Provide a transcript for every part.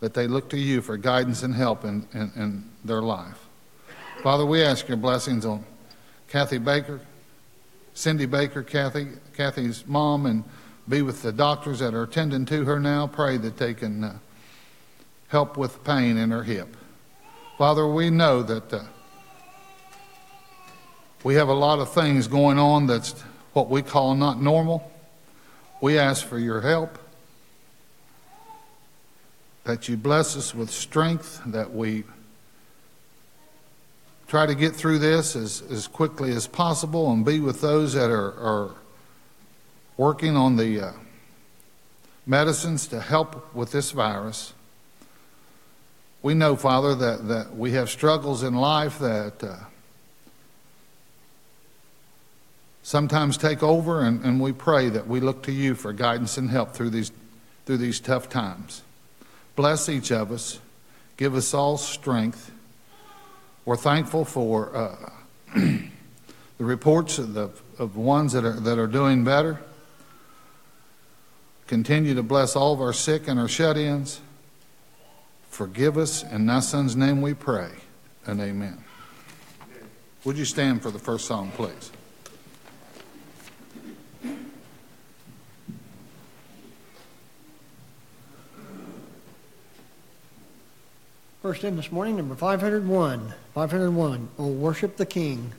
that they look to you for guidance and help in, in, in their life. Father, we ask your blessings on Kathy Baker, Cindy Baker, Kathy, Kathy's mom, and be with the doctors that are attending to her now. Pray that they can uh, help with pain in her hip. Father, we know that uh, we have a lot of things going on that's what we call not normal. We ask for your help, that you bless us with strength, that we try to get through this as, as quickly as possible and be with those that are, are working on the uh, medicines to help with this virus. We know, Father, that, that we have struggles in life that uh, sometimes take over, and, and we pray that we look to you for guidance and help through these, through these tough times. Bless each of us. Give us all strength. We're thankful for uh, the reports of the of ones that are, that are doing better. Continue to bless all of our sick and our shut ins. Forgive us. In thy son's name we pray. And amen. Would you stand for the first song, please? First hymn this morning, number 501. 501, Oh, Worship the King.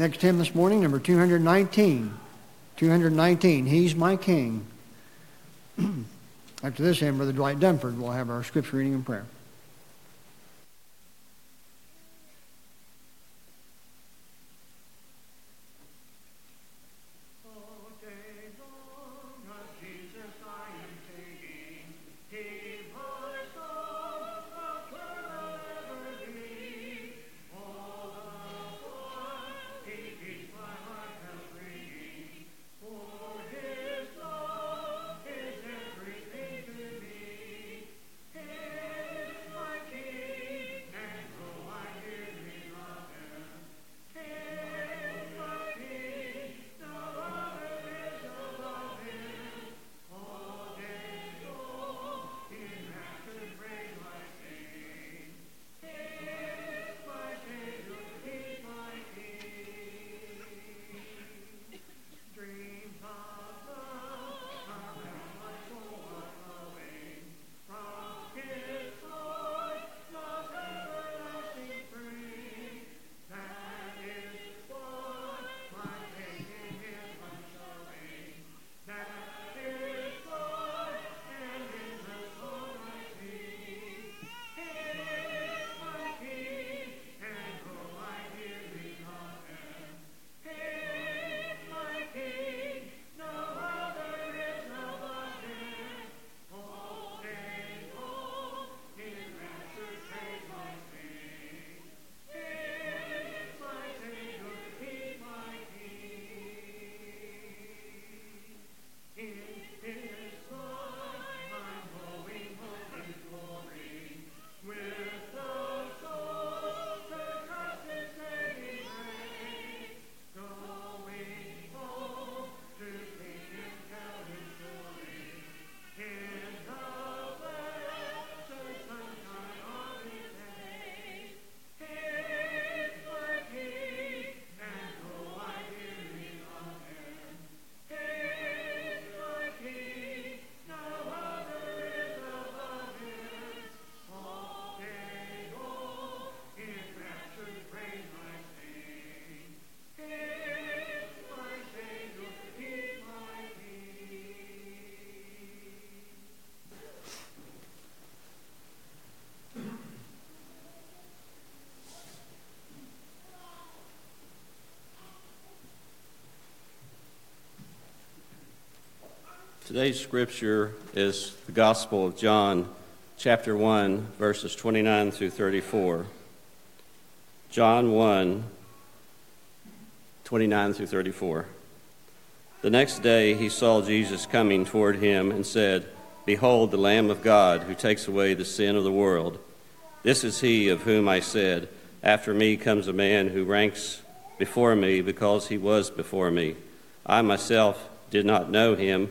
Next hymn this morning, number 219. 219, He's My King. After this hymn, Brother Dwight Dunford will have our scripture reading and prayer. Today's scripture is the Gospel of John, chapter 1, verses 29 through 34. John 1, 29 through 34. The next day he saw Jesus coming toward him and said, Behold, the Lamb of God who takes away the sin of the world. This is he of whom I said, After me comes a man who ranks before me because he was before me. I myself did not know him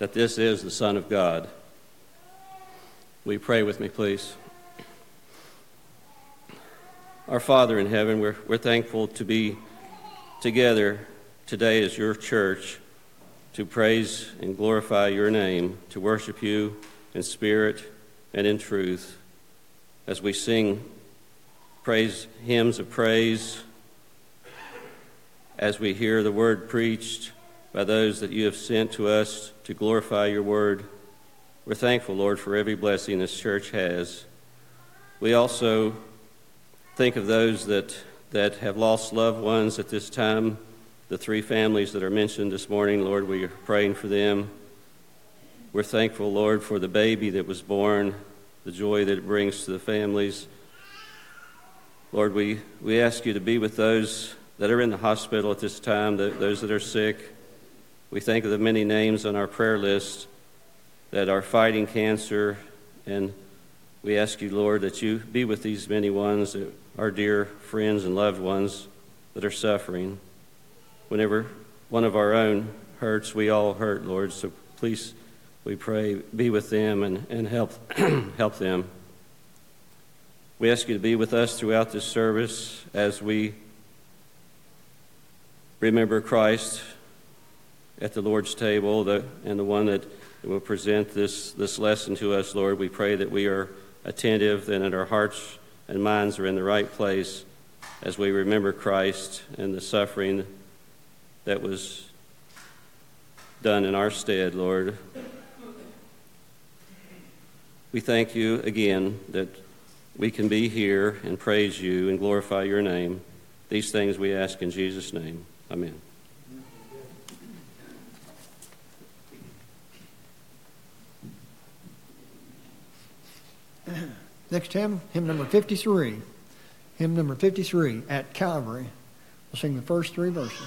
that this is the Son of God. Will you pray with me, please? Our Father in heaven, we're, we're thankful to be together today as your church to praise and glorify your name, to worship you in spirit and in truth as we sing praise hymns of praise, as we hear the word preached by those that you have sent to us to glorify your word. We're thankful, Lord, for every blessing this church has. We also think of those that, that have lost loved ones at this time, the three families that are mentioned this morning. Lord, we are praying for them. We're thankful, Lord, for the baby that was born, the joy that it brings to the families. Lord, we, we ask you to be with those that are in the hospital at this time, those that are sick. We think of the many names on our prayer list that are fighting cancer, and we ask you, Lord, that you be with these many ones, our dear friends and loved ones that are suffering. Whenever one of our own hurts, we all hurt, Lord. So please, we pray, be with them and, and help, help them. We ask you to be with us throughout this service as we remember Christ at the Lord's table the, and the one that will present this, this lesson to us, Lord. We pray that we are attentive and that our hearts and minds are in the right place as we remember Christ and the suffering that was done in our stead, Lord. We thank you again that we can be here and praise you and glorify your name. These things we ask in Jesus' name. Amen. Next hymn, hymn number 53. Hymn number 53, At Calvary. We'll sing the first three verses.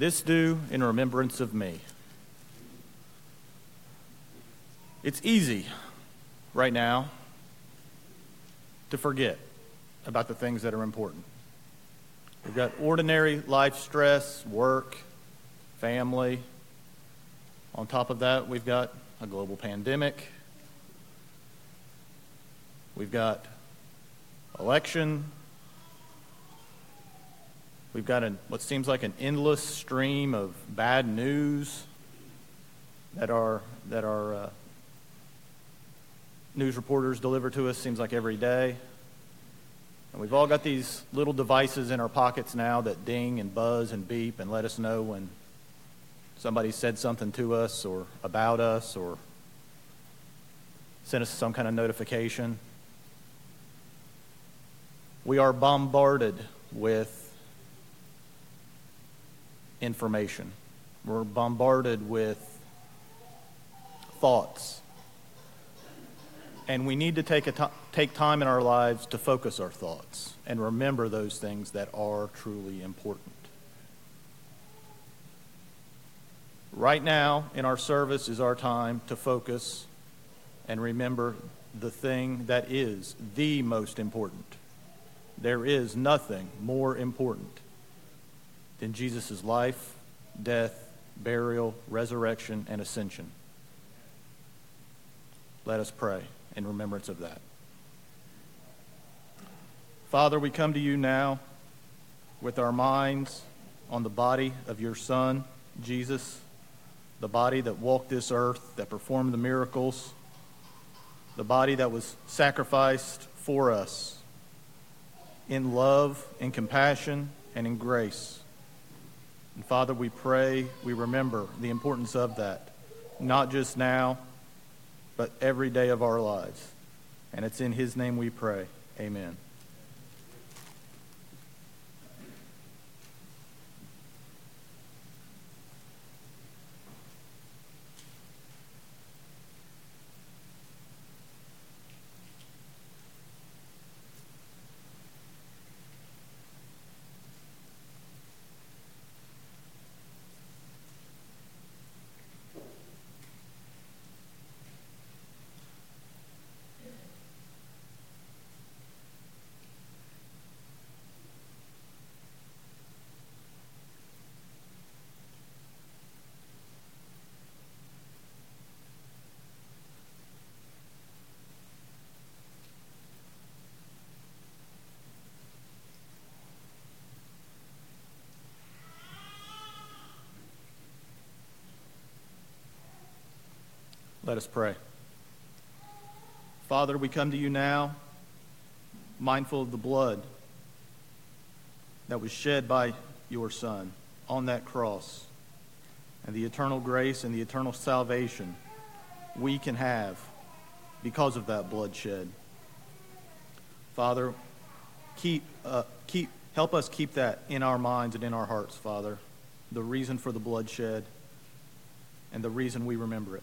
This do in remembrance of me. It's easy right now to forget about the things that are important. We've got ordinary life stress, work, family. On top of that, we've got a global pandemic. We've got election. We've got an, what seems like an endless stream of bad news that our, that our uh, news reporters deliver to us, seems like every day. And we've all got these little devices in our pockets now that ding and buzz and beep and let us know when somebody said something to us or about us or sent us some kind of notification. We are bombarded with information. We're bombarded with thoughts. And we need to take, a t- take time in our lives to focus our thoughts and remember those things that are truly important. Right now, in our service, is our time to focus and remember the thing that is the most important. There is nothing more important than Jesus' life, death, burial, resurrection, and ascension. Let us pray in remembrance of that. Father, we come to you now with our minds on the body of your Son, Jesus, the body that walked this earth, that performed the miracles, the body that was sacrificed for us in love, in compassion, and in grace. And Father, we pray, we remember the importance of that, not just now, but every day of our lives. And it's in His name we pray. Amen. Let us pray. Father, we come to you now, mindful of the blood that was shed by your Son on that cross and the eternal grace and the eternal salvation we can have because of that bloodshed. Father, keep, uh, keep, help us keep that in our minds and in our hearts, Father, the reason for the bloodshed and the reason we remember it.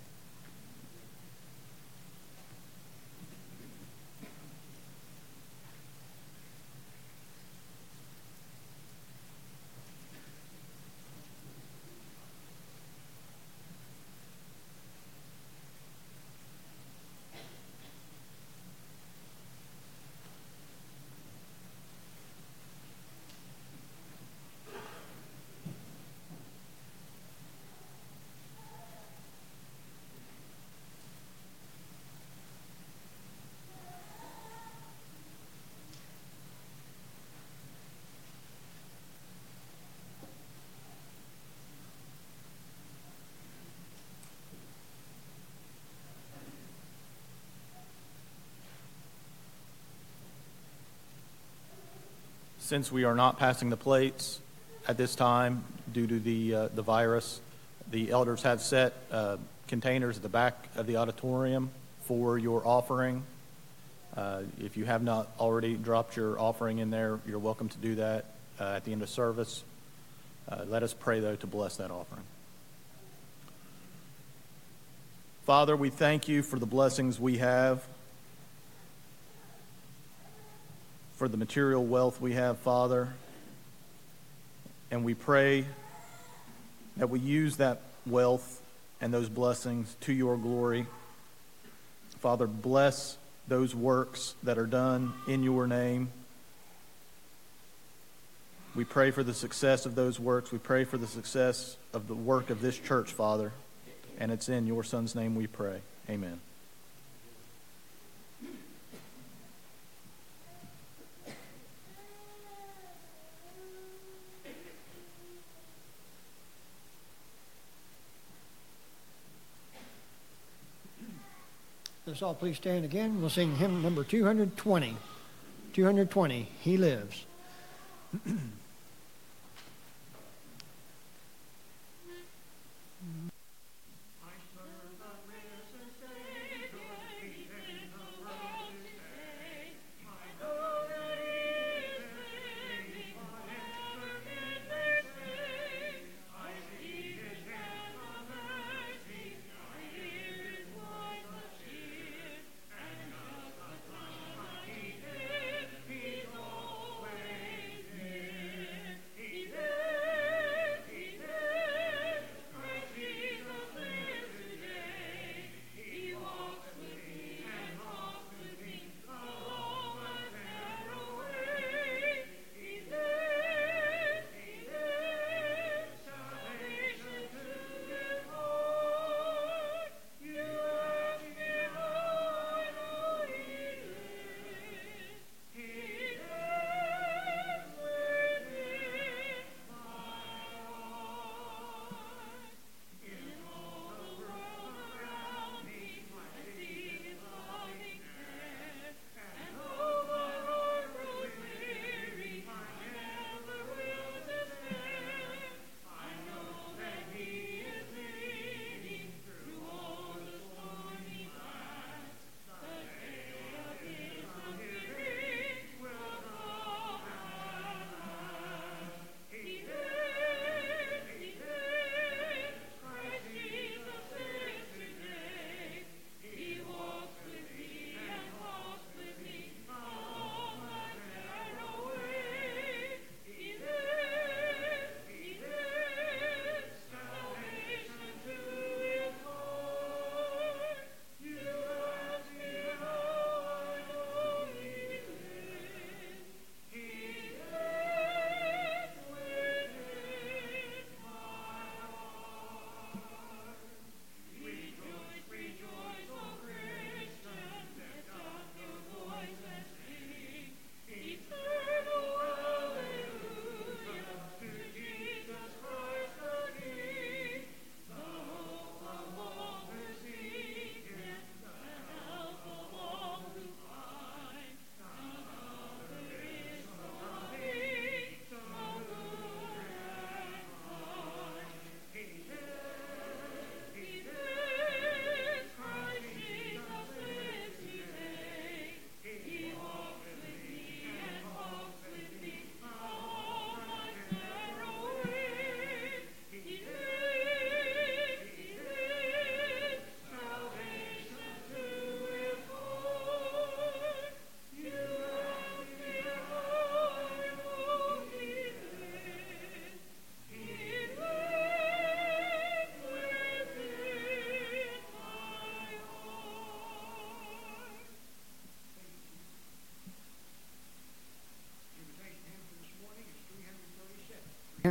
Since we are not passing the plates at this time due to the, uh, the virus, the elders have set uh, containers at the back of the auditorium for your offering. Uh, if you have not already dropped your offering in there, you're welcome to do that uh, at the end of service. Uh, let us pray, though, to bless that offering. Father, we thank you for the blessings we have. For the material wealth we have, Father. And we pray that we use that wealth and those blessings to your glory. Father, bless those works that are done in your name. We pray for the success of those works. We pray for the success of the work of this church, Father. And it's in your Son's name we pray. Amen. All please stand again. We'll sing hymn number 220. 220, He Lives.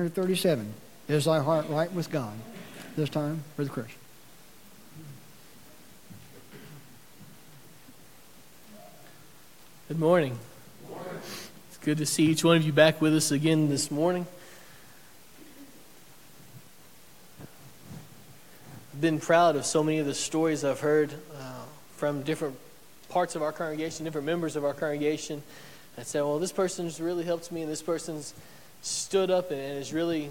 Hundred thirty-seven. Is thy heart right with God? This time for the Christian. Good morning. It's good to see each one of you back with us again this morning. I've been proud of so many of the stories I've heard uh, from different parts of our congregation, different members of our congregation that said, well, this person's really helped me and this person's stood up and has really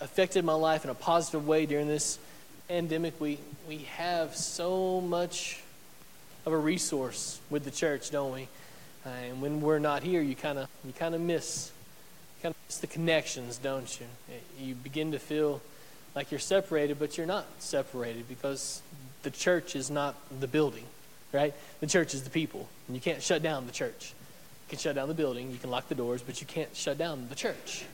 affected my life in a positive way during this pandemic. We, we have so much of a resource with the church, don't we? Uh, and when we're not here, you kind of you kind of miss kind of miss the connections, don't you? You begin to feel like you're separated, but you're not separated because the church is not the building, right? The church is the people, and you can't shut down the church. You can shut down the building, you can lock the doors, but you can't shut down the church.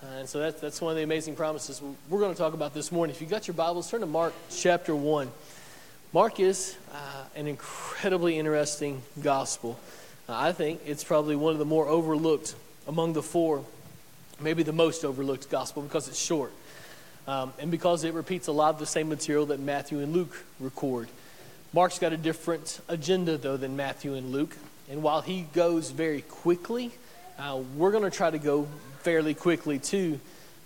Uh, and so that's, that's one of the amazing promises we're going to talk about this morning. If you've got your Bibles, turn to Mark chapter 1. Mark is uh, an incredibly interesting gospel. Uh, I think it's probably one of the more overlooked among the four, maybe the most overlooked gospel because it's short. Um, and because it repeats a lot of the same material that Matthew and Luke record. Mark's got a different agenda, though, than Matthew and Luke. And while he goes very quickly, uh, we're going to try to go fairly quickly too.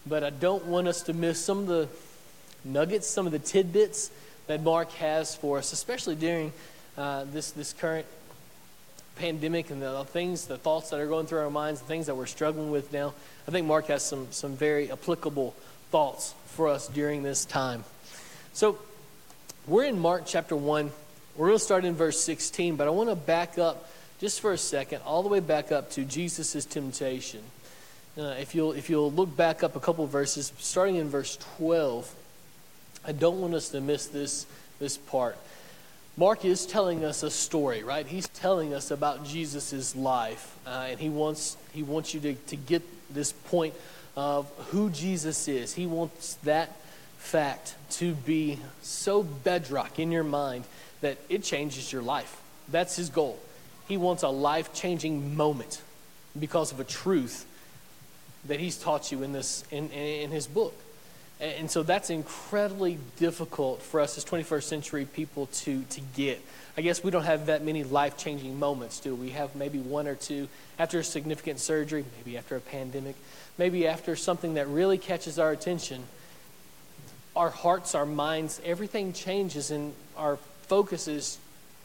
But I don't want us to miss some of the nuggets, some of the tidbits that Mark has for us, especially during uh, this, this current pandemic and the things, the thoughts that are going through our minds, the things that we're struggling with now. I think Mark has some, some very applicable thoughts for us during this time. So we're in Mark chapter 1. We're going to start in verse 16, but I want to back up just for a second, all the way back up to Jesus' temptation. Uh, if, you'll, if you'll look back up a couple verses, starting in verse 12, I don't want us to miss this, this part. Mark is telling us a story, right? He's telling us about Jesus' life. Uh, and he wants, he wants you to, to get this point of who Jesus is. He wants that fact to be so bedrock in your mind that it changes your life. That's his goal. He wants a life changing moment because of a truth that he's taught you in, this, in, in his book. And so that's incredibly difficult for us as 21st century people to, to get. I guess we don't have that many life changing moments, do we? have maybe one or two after a significant surgery, maybe after a pandemic, maybe after something that really catches our attention. Our hearts, our minds, everything changes and our focuses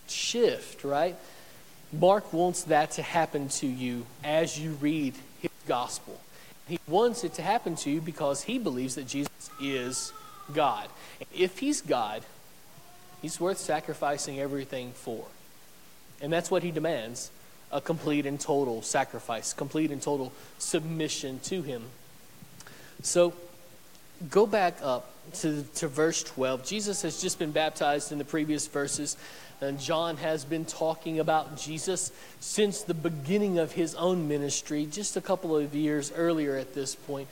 shift, right? Mark wants that to happen to you as you read his gospel. He wants it to happen to you because he believes that Jesus is God. If he's God, he's worth sacrificing everything for. And that's what he demands a complete and total sacrifice, complete and total submission to him. So go back up to, to verse 12. Jesus has just been baptized in the previous verses. And John has been talking about Jesus since the beginning of his own ministry, just a couple of years earlier at this point.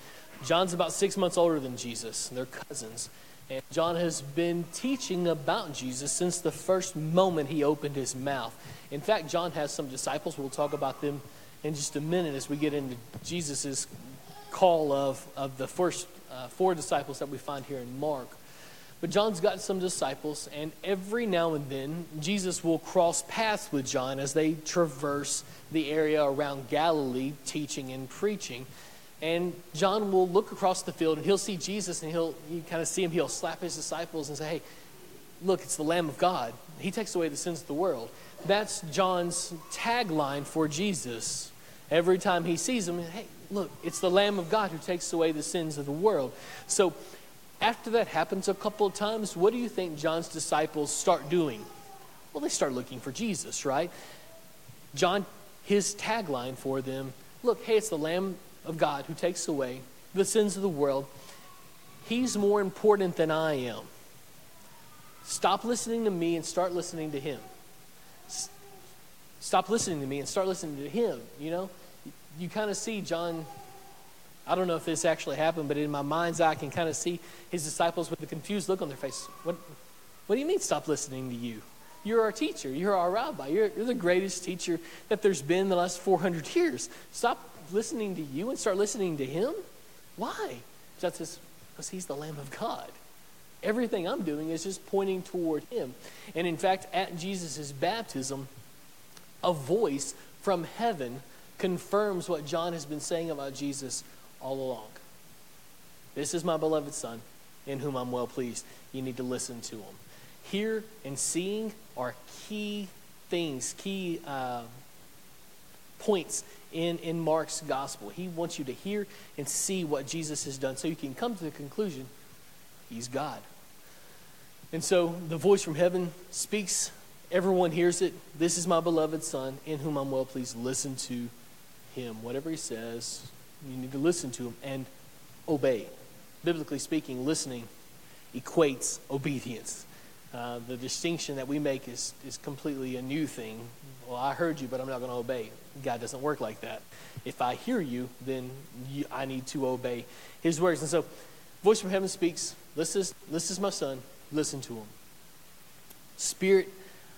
John's about six months older than Jesus, they're cousins. And John has been teaching about Jesus since the first moment he opened his mouth. In fact, John has some disciples. We'll talk about them in just a minute as we get into Jesus' call of, of the first uh, four disciples that we find here in Mark. But John's got some disciples, and every now and then, Jesus will cross paths with John as they traverse the area around Galilee, teaching and preaching. And John will look across the field and he'll see Jesus and he'll you kind of see him. He'll slap his disciples and say, Hey, look, it's the Lamb of God. He takes away the sins of the world. That's John's tagline for Jesus. Every time he sees him, hey, look, it's the Lamb of God who takes away the sins of the world. So after that happens a couple of times, what do you think John's disciples start doing? Well, they start looking for Jesus, right? John, his tagline for them look, hey, it's the Lamb of God who takes away the sins of the world. He's more important than I am. Stop listening to me and start listening to him. Stop listening to me and start listening to him, you know? You kind of see John I don't know if this actually happened, but in my mind's eye, I can kind of see his disciples with a confused look on their face. What, what do you mean, stop listening to you? You're our teacher. You're our rabbi. You're, you're the greatest teacher that there's been the last 400 years. Stop listening to you and start listening to him? Why? Just because he's the Lamb of God. Everything I'm doing is just pointing toward him. And in fact, at Jesus' baptism, a voice from heaven confirms what John has been saying about Jesus all along. This is my beloved Son, in whom I'm well pleased. You need to listen to him. Hear and seeing are key things, key uh, points in, in Mark's gospel. He wants you to hear and see what Jesus has done so you can come to the conclusion he's God. And so the voice from heaven speaks. Everyone hears it. This is my beloved Son, in whom I'm well pleased. Listen to him. Whatever he says, you need to listen to him and obey. Biblically speaking, listening equates obedience. Uh, the distinction that we make is, is completely a new thing. Well, I heard you, but I'm not going to obey. God doesn't work like that. If I hear you, then you, I need to obey his words. And so, voice from heaven speaks. This is, this is my son. Listen to him. Spirit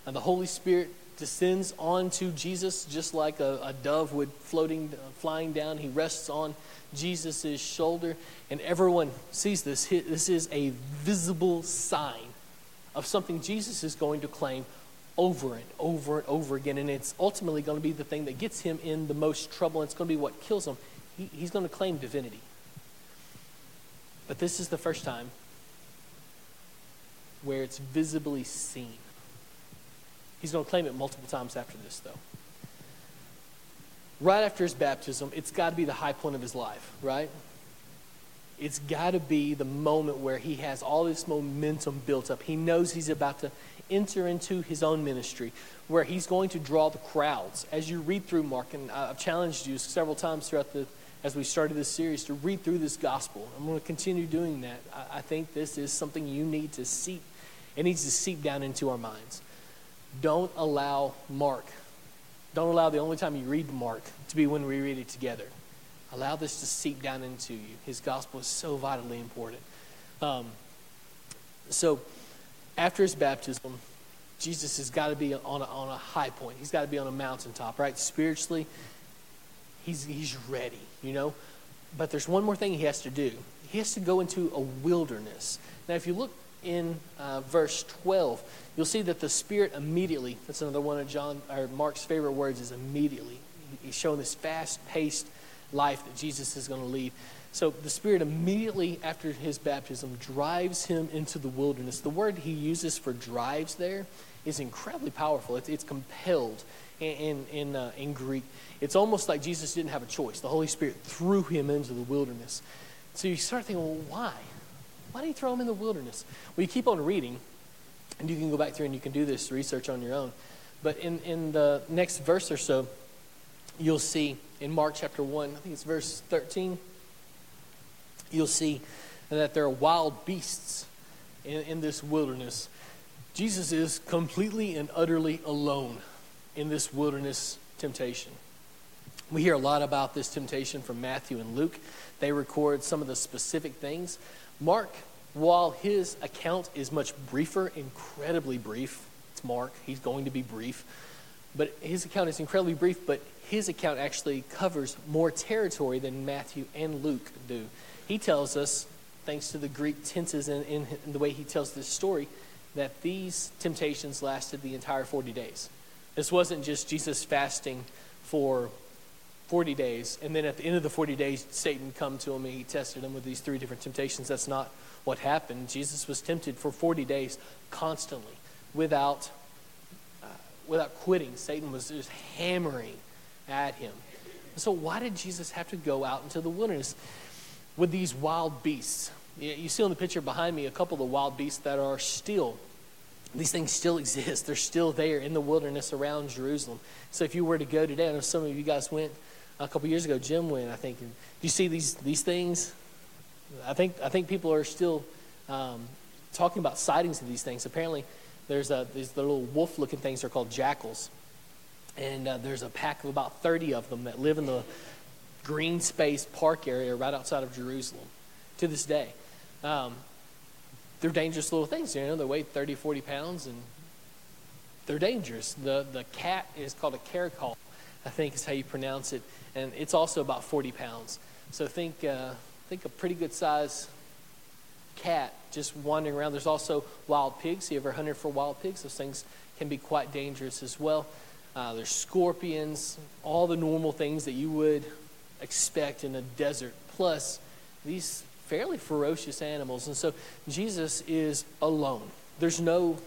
and the Holy Spirit descends onto Jesus just like a, a dove would floating, uh, flying down. He rests on Jesus' shoulder, and everyone sees this. This is a visible sign of something Jesus is going to claim over and over and over again. And it's ultimately going to be the thing that gets him in the most trouble. And it's going to be what kills him. He, he's going to claim divinity. But this is the first time where it's visibly seen. He's going to claim it multiple times after this, though. Right after his baptism, it's got to be the high point of his life, right? It's got to be the moment where he has all this momentum built up. He knows he's about to enter into his own ministry, where he's going to draw the crowds. As you read through Mark, and I've challenged you several times throughout the as we started this series to read through this gospel. I'm going to continue doing that. I, I think this is something you need to seep. It needs to seep down into our minds. Don't allow Mark, don't allow the only time you read Mark to be when we read it together. Allow this to seep down into you. His gospel is so vitally important. Um, so, after his baptism, Jesus has got to be on a, on a high point. He's got to be on a mountaintop, right? Spiritually, he's, he's ready, you know? But there's one more thing he has to do. He has to go into a wilderness. Now, if you look in uh, verse 12, you'll see that the Spirit immediately, that's another one of John or Mark's favorite words, is immediately. He's showing this fast paced life that Jesus is going to lead. So the Spirit immediately after his baptism drives him into the wilderness. The word he uses for drives there is incredibly powerful. It's, it's compelled in, in, in, uh, in Greek. It's almost like Jesus didn't have a choice. The Holy Spirit threw him into the wilderness. So you start thinking, well, why? Why did he throw him in the wilderness? Well, you keep on reading, and you can go back through and you can do this research on your own. But in, in the next verse or so, you'll see in Mark chapter 1, I think it's verse 13, you'll see that there are wild beasts in, in this wilderness. Jesus is completely and utterly alone in this wilderness temptation. We hear a lot about this temptation from Matthew and Luke. They record some of the specific things. Mark, while his account is much briefer, incredibly brief, it's Mark, he's going to be brief, but his account is incredibly brief, but his account actually covers more territory than Matthew and Luke do. He tells us, thanks to the Greek tenses and in, in the way he tells this story, that these temptations lasted the entire 40 days. This wasn't just Jesus fasting for 40 days, and then at the end of the 40 days, Satan come to him and he tested him with these three different temptations. That's not what happened. Jesus was tempted for 40 days constantly without, uh, without quitting. Satan was just hammering at him. So why did Jesus have to go out into the wilderness with these wild beasts? You see on the picture behind me a couple of the wild beasts that are still these things still exist. They're still there in the wilderness around Jerusalem. So if you were to go today, I know some of you guys went a couple years ago. Jim went, I think. do you see these these things? I think I think people are still um, talking about sightings of these things. Apparently, there's a, these the little wolf-looking things. They're called jackals, and uh, there's a pack of about 30 of them that live in the green space park area right outside of Jerusalem to this day. Um, they're dangerous little things. You know, they weigh 30, 40 pounds, and they're dangerous. The the cat is called a caracal, I think is how you pronounce it, and it's also about 40 pounds. So think uh, think a pretty good size cat just wandering around. There's also wild pigs. You ever hunted for wild pigs? Those things can be quite dangerous as well. Uh, there's scorpions, all the normal things that you would expect in a desert. Plus, these fairly ferocious animals. And so Jesus is alone. There's no,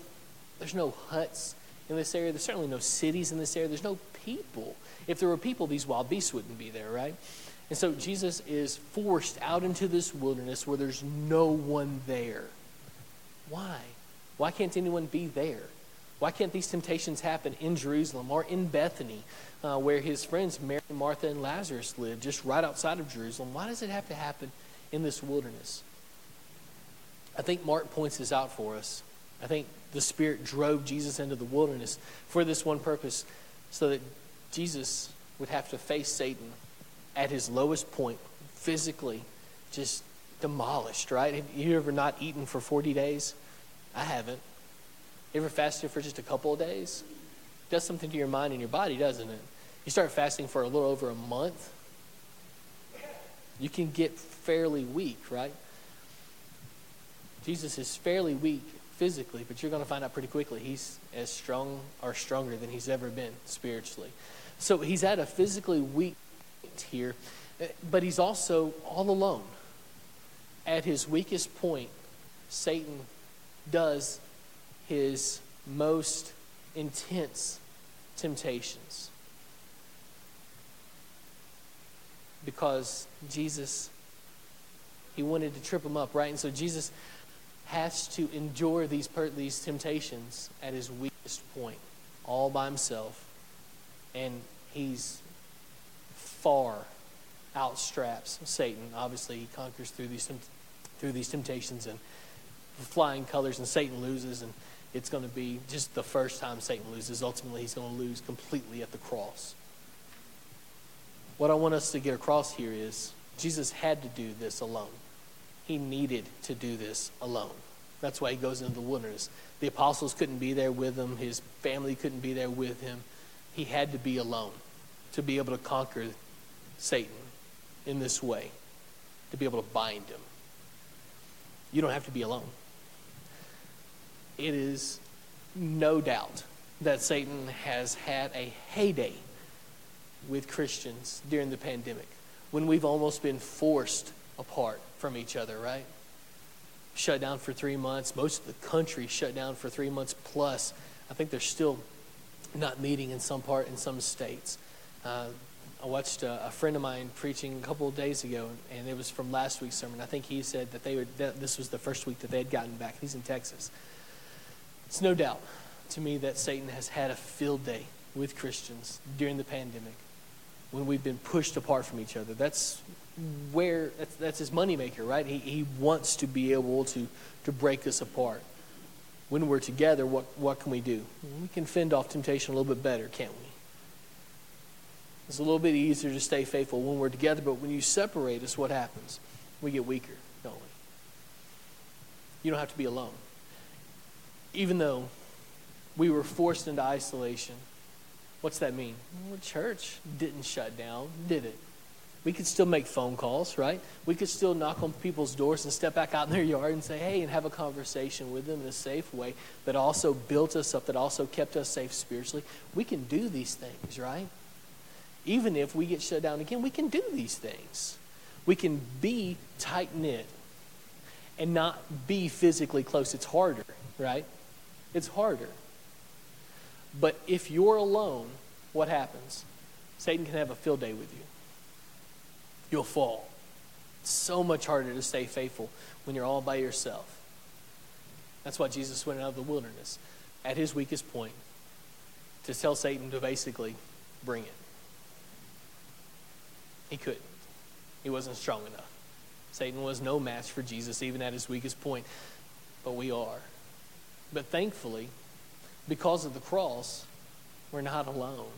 there's no huts in this area. There's certainly no cities in this area. There's no people. If there were people, these wild beasts wouldn't be there, right? And so Jesus is forced out into this wilderness where there's no one there. Why? Why can't anyone be there? Why can't these temptations happen in Jerusalem or in Bethany, uh, where his friends Mary, Martha, and Lazarus lived, just right outside of Jerusalem? Why does it have to happen in this wilderness. I think Mark points this out for us I think the Spirit drove Jesus into the wilderness for this one purpose so that Jesus would have to face Satan at his lowest point, physically just demolished, right? Have you ever not eaten for 40 days? I haven't. Ever fasted for just a couple of days? It does something to your mind and your body, doesn't it? You start fasting for a little over a month, you can get fairly weak, right? Jesus is fairly weak physically, but you're going to find out pretty quickly he's as strong or stronger than he's ever been spiritually. So he's at a physically weak point here, but he's also all alone. At his weakest point, Satan does his most intense temptations. Because Jesus, he wanted to trip him up, right? And so Jesus has to endure these, per- these temptations at his weakest point, all by himself. And he's far outstraps Satan. Obviously, he conquers through these, through these temptations and flying colors, and Satan loses. And it's going to be just the first time Satan loses. Ultimately, he's going to lose completely at the cross. What I want us to get across here is Jesus had to do this alone. He needed to do this alone. That's why he goes into the wilderness. The apostles couldn't be there with him, his family couldn't be there with him. He had to be alone to be able to conquer Satan in this way, to be able to bind him. You don't have to be alone. It is no doubt that Satan has had a heyday with Christians during the pandemic when we've almost been forced apart from each other, right? Shut down for three months. Most of the country shut down for three months plus. I think they're still not meeting in some part in some states. Uh, I watched a, a, friend of mine preaching a couple of days ago, and it was from last week's sermon. I think he said that they would, that this was the first week that they had gotten back. He's in Texas. It's no doubt to me that Satan has had a field day with Christians during the pandemic when we've been pushed apart from each other. That's where that's, that's his moneymaker, right? He, he wants to be able to, to break us apart. When we're together, what, what can we do? We can fend off temptation a little bit better, can't we? It's a little bit easier to stay faithful when we're together, but when you separate us, what happens? We get weaker, don't we? You don't have to be alone. Even though we were forced into isolation, what's that mean? Well, church didn't shut down, did it? We could still make phone calls, right? We could still knock on people's doors and step back out in their yard and say, hey, and have a conversation with them in a safe way that also built us up, that also kept us safe spiritually. We can do these things, right? even if we get shut down again, we can do these things. We can be tight knit and not be physically close. It's harder, right? It's harder. But if you're alone, what happens? Satan can have a field day with you. You'll fall. It's so much harder to stay faithful when you're all by yourself. That's why Jesus went out of the wilderness at his weakest point to tell Satan to basically bring it. He couldn't. He wasn't strong enough. Satan was no match for Jesus, even at his weakest point. But we are. But thankfully, because of the cross, we're not alone.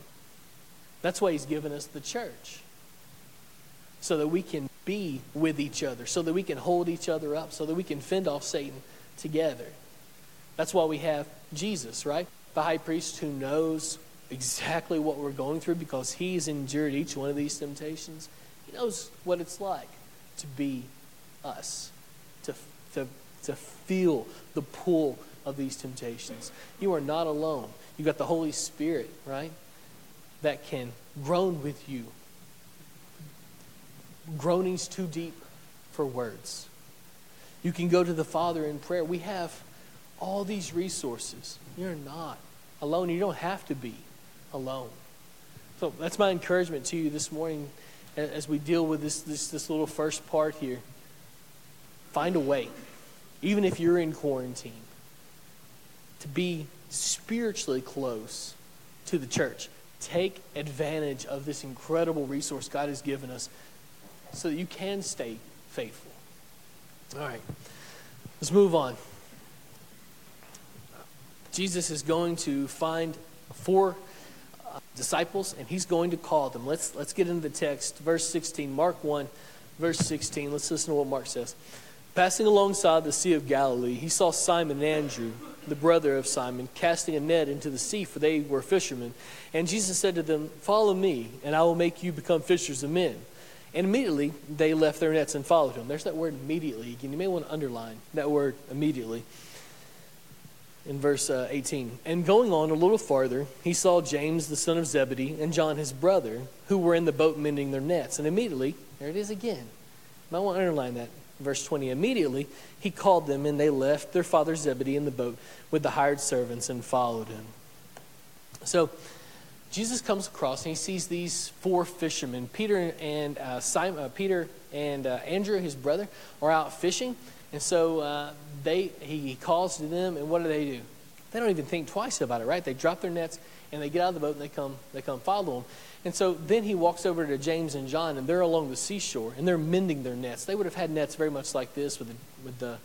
That's why he's given us the church. So that we can be with each other, so that we can hold each other up, so that we can fend off Satan together. That's why we have Jesus, right? The high priest who knows exactly what we're going through because he's endured each one of these temptations. He knows what it's like to be us, to, to, to feel the pull of these temptations. You are not alone. You've got the Holy Spirit, right? That can groan with you. Groanings too deep for words. You can go to the Father in prayer. We have all these resources. You're not alone. You don't have to be alone. So that's my encouragement to you this morning as we deal with this, this, this little first part here. Find a way, even if you're in quarantine, to be spiritually close to the church. Take advantage of this incredible resource God has given us so that you can stay faithful. All right, let's move on. Jesus is going to find four uh, disciples and he's going to call them. Let's, let's get into the text. Verse 16, Mark 1, verse 16. Let's listen to what Mark says. Passing alongside the Sea of Galilee, he saw Simon and Andrew, the brother of Simon, casting a net into the sea, for they were fishermen. And Jesus said to them, Follow me, and I will make you become fishers of men. And immediately they left their nets and followed him. There's that word immediately again. You may want to underline that word immediately in verse uh, 18. And going on a little farther, he saw James, the son of Zebedee, and John, his brother, who were in the boat mending their nets. And immediately, there it is again. You might want to underline that. Verse 20. Immediately, he called them, and they left their father Zebedee in the boat with the hired servants and followed him. So, Jesus comes across and he sees these four fishermen. Peter and uh, Simon, uh, Peter and uh, Andrew, his brother, are out fishing, and so uh, they he, calls to them, and what do they do? They don't even think twice about it, right? They drop their nets and they get out of the boat and they come they come follow him. And so then he walks over to James and John, and they're along the seashore and they're mending their nets. They would have had nets very much like this with the, with the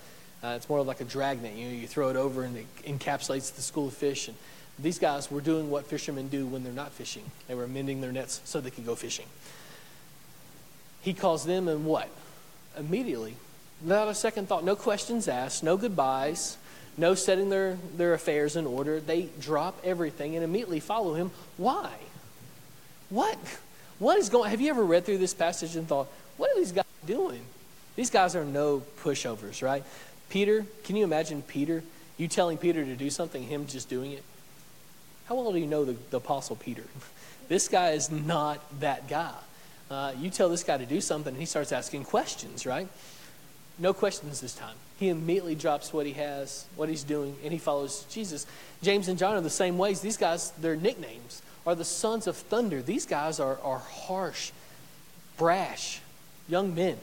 uh, it's more like a dragnet. You know, you throw it over and it encapsulates the school of fish. And these guys were doing what fishermen do when they're not fishing. They were mending their nets so they could go fishing. He calls them and what? Immediately, without a second thought, no questions asked, no goodbyes, no setting their, their affairs in order. They drop everything and immediately follow him. Why? What? What is going Have you ever read through this passage and thought, what are these guys doing? These guys are no pushovers, right? Peter, can you imagine Peter? You telling Peter to do something, him just doing it? How well do you know the, the Apostle Peter? This guy is not that guy. Uh, you tell this guy to do something, and he starts asking questions, right? No questions this time. He immediately drops what he has, what he's doing, and he follows Jesus. James and John are the same ways. These guys, their nicknames are the sons of thunder. These guys are, are harsh, brash, young men.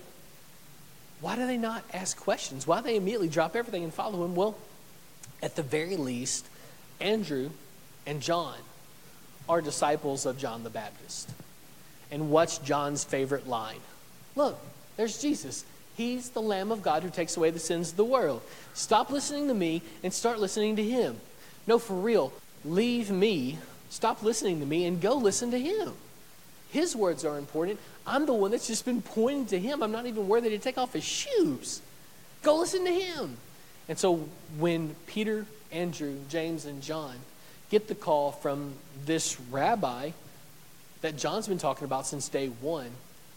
Why do they not ask questions? Why do they immediately drop everything and follow him? Well, at the very least, Andrew and John are disciples of John the Baptist. And what's John's favorite line? Look, there's Jesus. He's the Lamb of God who takes away the sins of the world. Stop listening to me and start listening to him. No, for real, leave me, stop listening to me, and go listen to him. His words are important. I'm the one that's just been pointing to him. I'm not even worthy to take off his shoes. Go listen to him. And so when Peter, Andrew, James, and John get the call from this rabbi that John's been talking about since day one.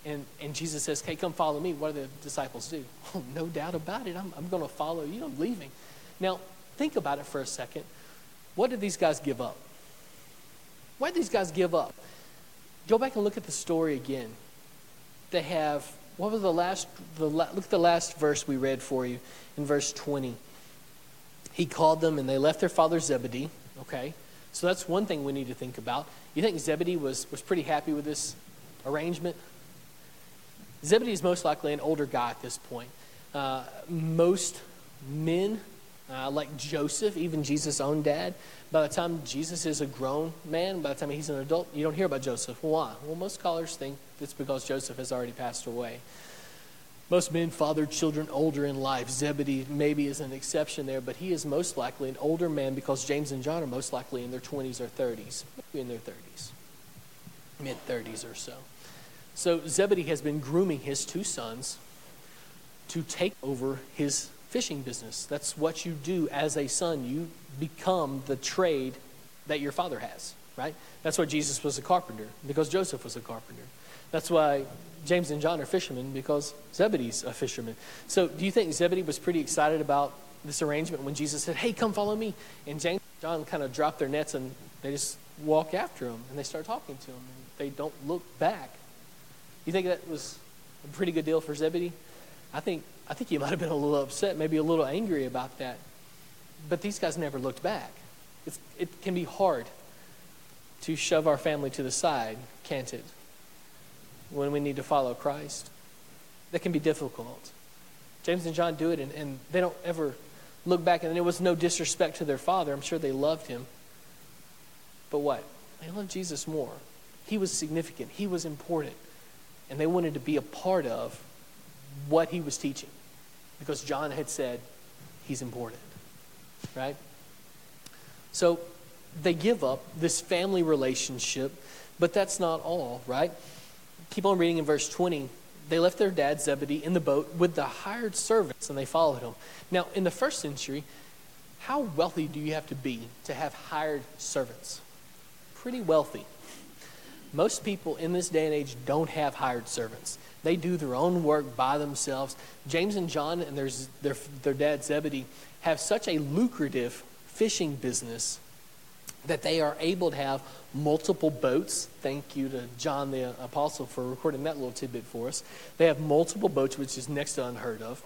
And, and Jesus says, Hey, come follow me. What do the disciples do? Oh, no doubt about it. I'm, I'm going to follow you. I'm leaving. Now, think about it for a second. What did these guys give up? Why did these guys give up? Go back and look at the story again. They have, what was the last, the, look at the last verse we read for you in verse 20. He called them and they left their father Zebedee, okay? So that's one thing we need to think about. You think Zebedee was, was pretty happy with this arrangement? Zebedee is most likely an older guy at this point. Uh, most men, uh, like Joseph, even Jesus' own dad, by the time Jesus is a grown man, by the time he's an adult, you don't hear about Joseph. Why? Well, most scholars think it's because Joseph has already passed away. Most men fathered children older in life. Zebedee maybe is an exception there, but he is most likely an older man because James and John are most likely in their 20s or 30s, maybe in their 30s, mid 30s or so. So Zebedee has been grooming his two sons to take over his fishing business. That's what you do as a son. You become the trade that your father has, right? That's why Jesus was a carpenter, because Joseph was a carpenter. That's why James and John are fishermen because Zebedee's a fisherman. So, do you think Zebedee was pretty excited about this arrangement when Jesus said, Hey, come follow me? And James and John kind of drop their nets and they just walk after him and they start talking to him and they don't look back. You think that was a pretty good deal for Zebedee? I think, I think he might have been a little upset, maybe a little angry about that. But these guys never looked back. It's, it can be hard to shove our family to the side, can't it? When we need to follow Christ. That can be difficult. James and John do it, and, and they don't ever look back, and it was no disrespect to their father. I'm sure they loved him. But what? They loved Jesus more. He was significant, he was important, and they wanted to be a part of what he was teaching because John had said he's important, right? So they give up this family relationship, but that's not all, right? Keep on reading in verse 20. They left their dad Zebedee in the boat with the hired servants and they followed him. Now, in the first century, how wealthy do you have to be to have hired servants? Pretty wealthy. Most people in this day and age don't have hired servants. They do their own work by themselves. James and John and their, their, their dad Zebedee have such a lucrative fishing business that they are able to have multiple boats. Thank you to John the Apostle for recording that little tidbit for us. They have multiple boats, which is next to unheard of.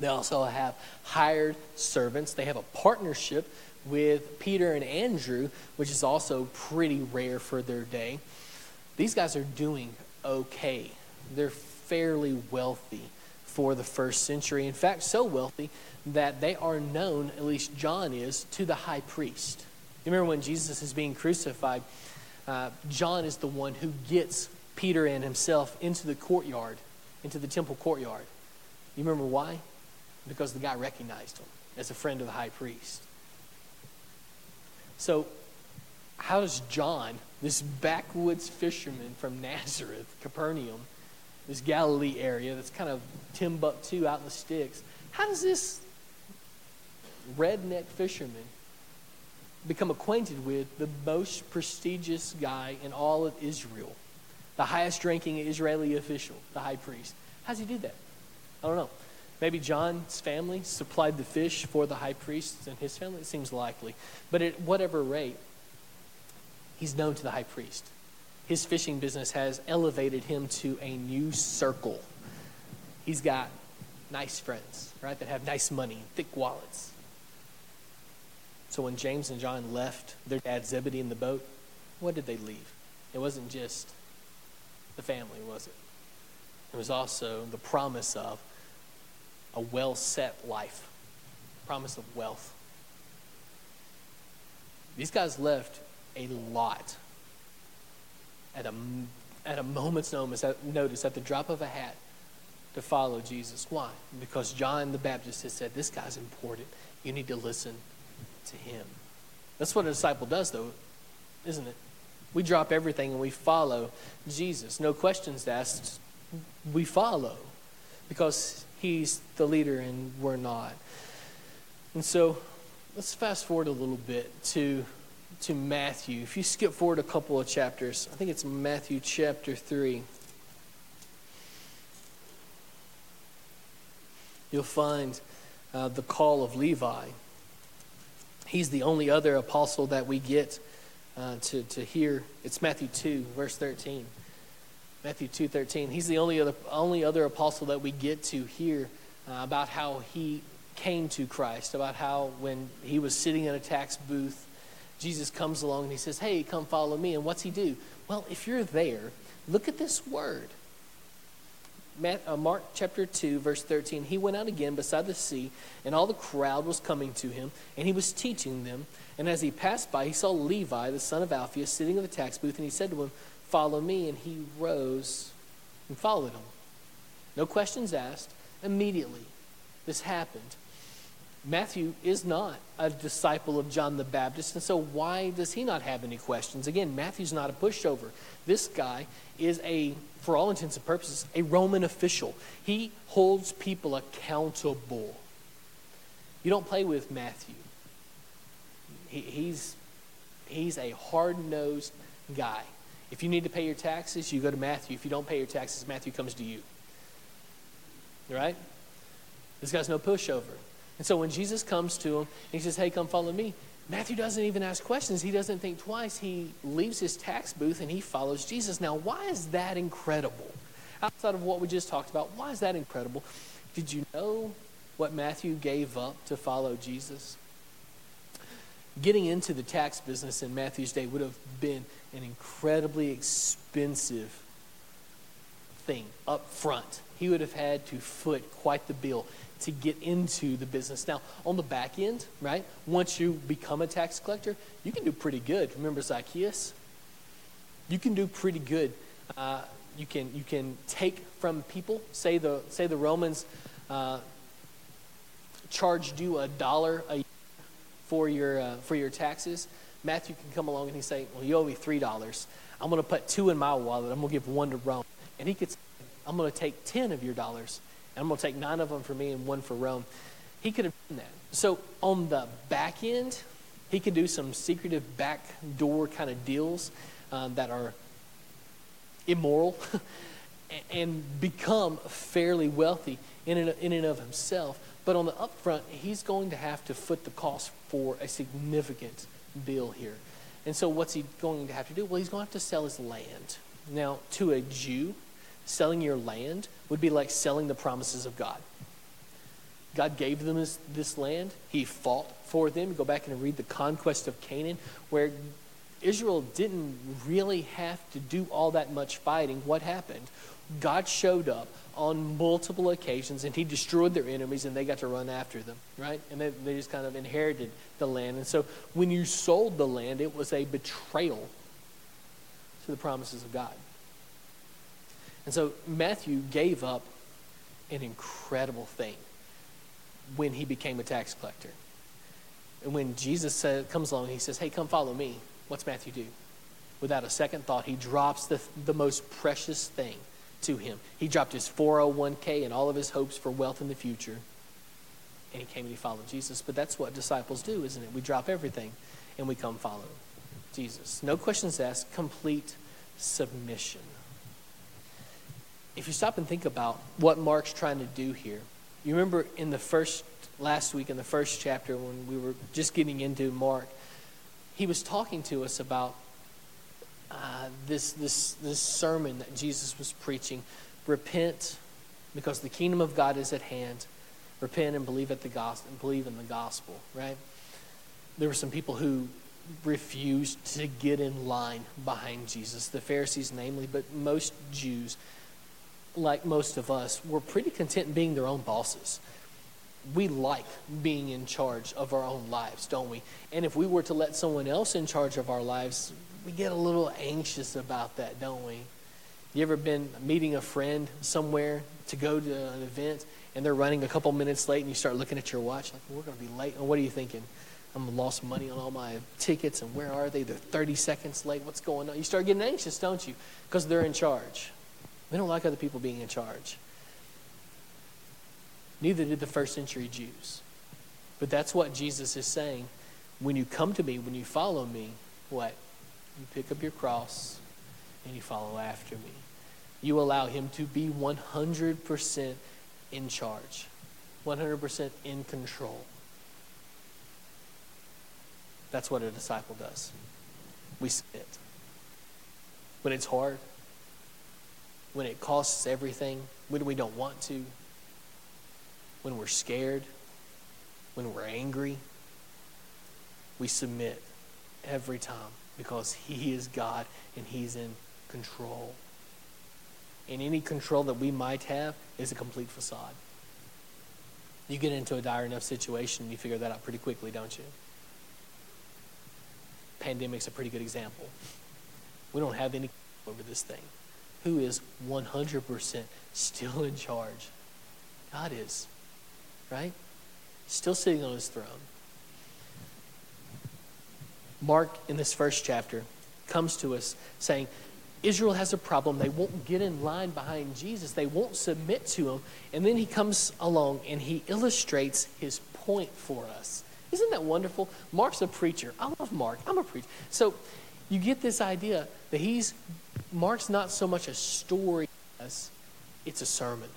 They also have hired servants. They have a partnership with Peter and Andrew, which is also pretty rare for their day. These guys are doing okay. They're fairly wealthy for the first century. In fact, so wealthy that they are known, at least John is, to the high priest. You remember when Jesus is being crucified, uh, John is the one who gets Peter and himself into the courtyard, into the temple courtyard. You remember why? Because the guy recognized him as a friend of the high priest. So, how does John, this backwoods fisherman from Nazareth, Capernaum, this Galilee area that's kind of Timbuktu out in the sticks, how does this redneck fisherman become acquainted with the most prestigious guy in all of Israel, the highest ranking Israeli official, the high priest. How does he do that? I don't know. Maybe John's family supplied the fish for the high priest and his family. It seems likely. But at whatever rate, he's known to the high priest. His fishing business has elevated him to a new circle. He's got nice friends, right, that have nice money, thick wallets. So when James and John left their dad Zebedee in the boat, what did they leave? It wasn't just the family, was it? It was also the promise of a well set life, promise of wealth. These guys left a lot at a, at a moment's notice at, the drop of a hat, to follow Jesus. Why? Because John the Baptist has said, This guy's important. You need to listen to him. That's what a disciple does, though, isn't it? We drop everything and we follow Jesus. No questions asked. We follow because he's the leader and we're not. And so let's fast forward a little bit to, to Matthew. If you skip forward a couple of chapters, I think it's Matthew chapter 3. You'll find uh, the call of Levi. He's the only other apostle that we get uh, to, to hear. It's Matthew 2, verse 13. Matthew 2, 13. He's the only other, only other apostle that we get to hear uh, about how he came to Christ, about how when he was sitting in a tax booth, Jesus comes along and he says, Hey, come follow me. And what's he do? Well, if you're there, look at this word. Uh, Mark chapter 2, verse 13, he went out again beside the sea, and all the crowd was coming to him, and he was teaching them. And as he passed by, he saw Levi, the son of Alphaeus, sitting in the tax booth, and he said to him, Follow me. And he rose and followed him. No questions asked. Immediately, this happened. Matthew is not a disciple of John the Baptist, and so why does he not have any questions? Again, Matthew's not a pushover. This guy is a, for all intents and purposes, a Roman official. He holds people accountable. You don't play with Matthew. He, he's, he's a hard nosed guy. If you need to pay your taxes, you go to Matthew. If you don't pay your taxes, Matthew comes to you. Right? This guy's no pushover. And so when Jesus comes to him, he says, Hey, come follow me. Matthew doesn't even ask questions. He doesn't think twice. He leaves his tax booth and he follows Jesus. Now, why is that incredible? Outside of what we just talked about, why is that incredible? Did you know what Matthew gave up to follow Jesus? Getting into the tax business in Matthew's day would have been an incredibly expensive thing up front. He would have had to foot quite the bill to get into the business. Now, on the back end, right, once you become a tax collector, you can do pretty good. Remember Zacchaeus? You can do pretty good. Uh, you can you can take from people. Say the say the Romans uh, charged you a dollar a year for your uh, for your taxes, Matthew can come along and he say, "Well, you owe me three dollars. I'm going to put two in my wallet. I'm going to give one to Rome." And he could, say, "I'm going to take ten of your dollars, I'm going to take nine of them for me and one for Rome." He could have done that. So on the back end, he could do some secretive backdoor kind of deals um, that are immoral and become fairly wealthy in and, in and of himself. But on the upfront, he's going to have to foot the cost for a significant bill here. And so, what's he going to have to do? Well, he's going to have to sell his land. Now, to a Jew, selling your land would be like selling the promises of God. God gave them this, this land. He fought for them. Go back and read the conquest of Canaan, where Israel didn't really have to do all that much fighting. What happened? God showed up on multiple occasions and he destroyed their enemies and they got to run after them, right? And they, they just kind of inherited the land. And so when you sold the land, it was a betrayal to the promises of God. And so Matthew gave up an incredible thing when he became a tax collector. And when Jesus said, comes along, he says, Hey, come follow me. What's Matthew do? Without a second thought, he drops the, the most precious thing to him. He dropped his 401k and all of his hopes for wealth in the future. And he came and he followed Jesus. But that's what disciples do, isn't it? We drop everything and we come follow Jesus. No questions asked, complete submission. If you stop and think about what Mark's trying to do here, you remember in the first, last week in the first chapter when we were just getting into Mark, he was talking to us about uh, this, this, this sermon that Jesus was preaching. Repent because the kingdom of God is at hand. Repent and believe, at the gospel, and believe in the gospel, right? There were some people who refused to get in line behind Jesus, the Pharisees namely, but most Jews, like most of us, were pretty content being their own bosses we like being in charge of our own lives, don't we? And if we were to let someone else in charge of our lives, we get a little anxious about that, don't we? You ever been meeting a friend somewhere to go to an event and they're running a couple minutes late and you start looking at your watch like, we're going to be late. And what are you thinking? I'm lost money on all my tickets and where are they? They're 30 seconds late. What's going on? You start getting anxious, don't you? Because they're in charge. We don't like other people being in charge. Neither did the first century Jews. But that's what Jesus is saying. When you come to me, when you follow me, what? You pick up your cross and you follow after me. You allow him to be 100% in charge, 100% in control. That's what a disciple does. We submit. When it's hard, when it costs everything, when we don't want to, when we're scared, when we're angry, we submit every time because He is God and He's in control. And any control that we might have is a complete facade. You get into a dire enough situation, you figure that out pretty quickly, don't you? Pandemic's a pretty good example. We don't have any over this thing. Who is 100% still in charge? God is right? Still sitting on his throne. Mark, in this first chapter, comes to us saying, Israel has a problem. They won't get in line behind Jesus. They won't submit to him. And then he comes along and he illustrates his point for us. Isn't that wonderful? Mark's a preacher. I love Mark. I'm a preacher. So you get this idea that he's Mark's not so much a story as it's a sermon.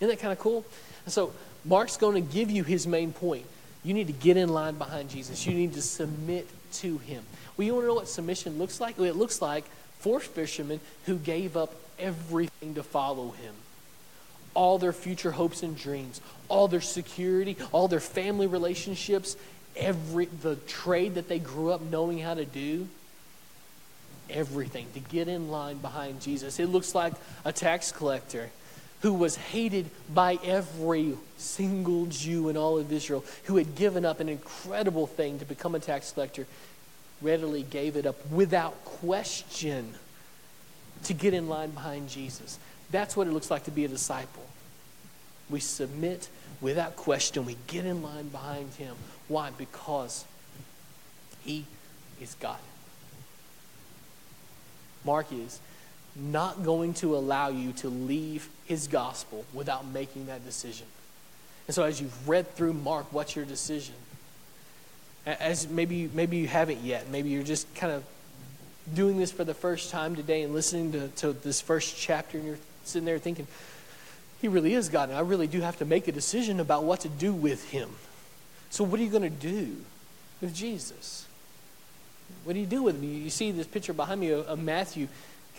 Isn't that kind of cool? So Mark's going to give you his main point. You need to get in line behind Jesus. You need to submit to him. Well, you want to know what submission looks like? Well, it looks like four fishermen who gave up everything to follow him. All their future hopes and dreams, all their security, all their family relationships, every the trade that they grew up knowing how to do, everything to get in line behind Jesus. It looks like a tax collector who was hated by every single Jew in all of Israel, who had given up an incredible thing to become a tax collector, readily gave it up without question to get in line behind Jesus. That's what it looks like to be a disciple. We submit without question. We get in line behind him. Why? Because he is God. Mark is not going to allow you to leave his gospel without making that decision. And so, as you've read through Mark, what's your decision? As maybe maybe you haven't yet. Maybe you're just kind of doing this for the first time today and listening to, to this first chapter, and you're sitting there thinking, He really is God, and I really do have to make a decision about what to do with Him. So, what are you going to do with Jesus? What do you do with him? You see this picture behind me of, of Matthew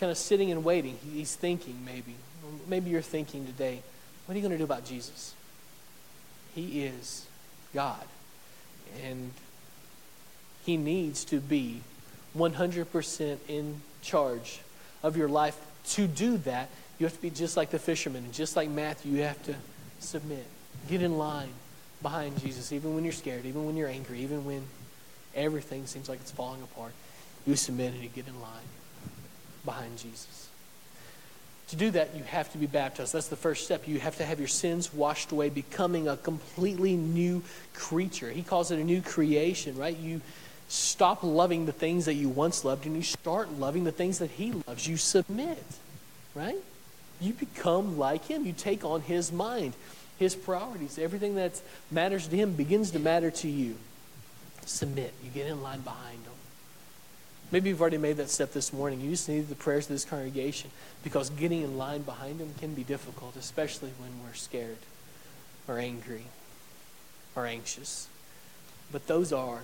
kind of sitting and waiting. He's thinking, maybe. Maybe you're thinking today, what are you going to do about Jesus? He is God. And He needs to be 100% in charge of your life. To do that, you have to be just like the fisherman. And just like Matthew, you have to submit. Get in line behind Jesus, even when you're scared, even when you're angry, even when everything seems like it's falling apart. You submit and you get in line behind Jesus. To do that, you have to be baptized. That's the first step. You have to have your sins washed away, becoming a completely new creature. He calls it a new creation, right? You stop loving the things that you once loved and you start loving the things that He loves. You submit, right? You become like Him. You take on His mind, His priorities. Everything that matters to Him begins to matter to you. Submit. You get in line behind them. Maybe you've already made that step this morning. You just need the prayers of this congregation because getting in line behind them can be difficult, especially when we're scared or angry or anxious. But those are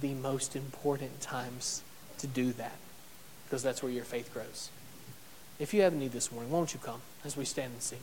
the most important times to do that because that's where your faith grows. If you have a need this morning, won't you come as we stand and sing?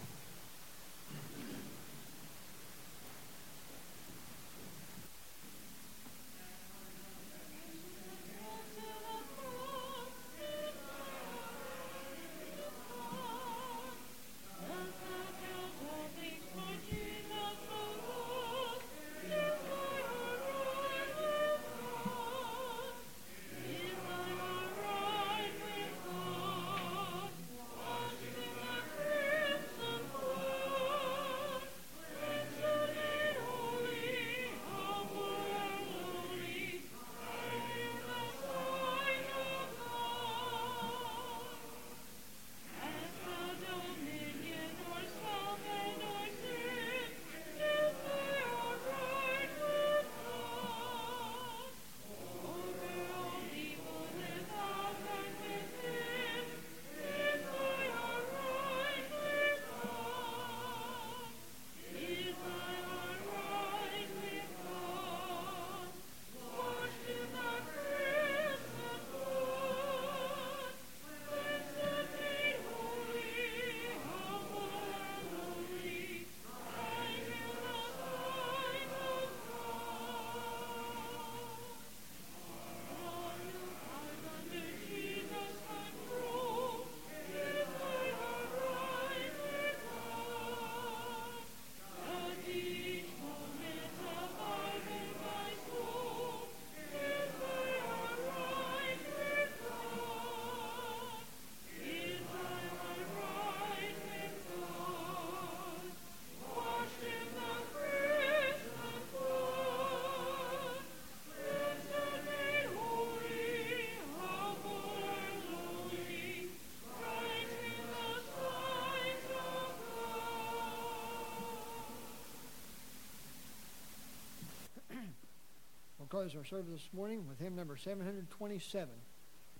Close our service this morning with hymn number 727.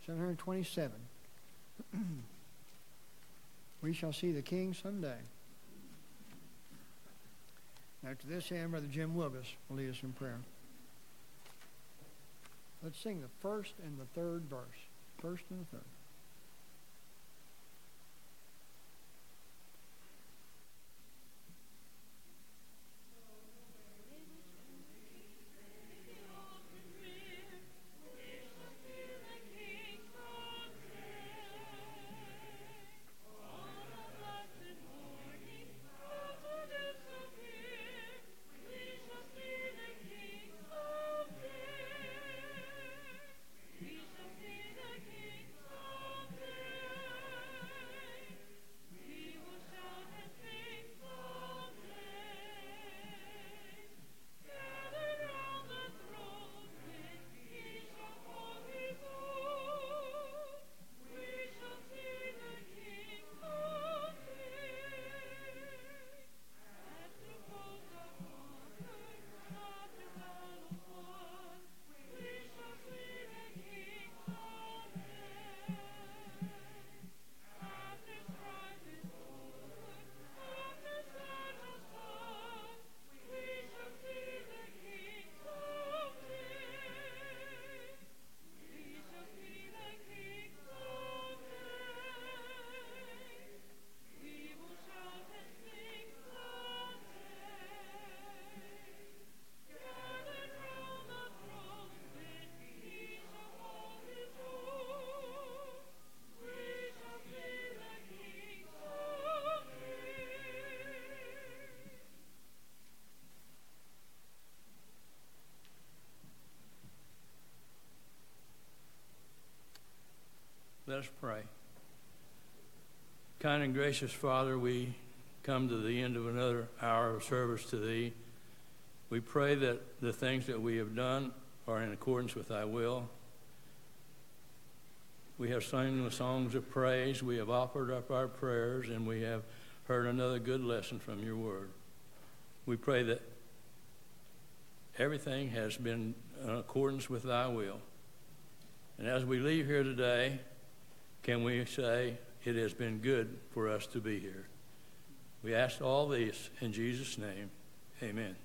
727. we shall see the King someday. After this hymn, Brother Jim Wilgus will lead us in prayer. Let's sing the first and the third verse. First and the third. Us pray. Kind and gracious Father, we come to the end of another hour of service to Thee. We pray that the things that we have done are in accordance with Thy will. We have sung the songs of praise, we have offered up our prayers, and we have heard another good lesson from Your Word. We pray that everything has been in accordance with Thy will. And as we leave here today, can we say, It has been good for us to be here? We ask all this in Jesus' name. Amen.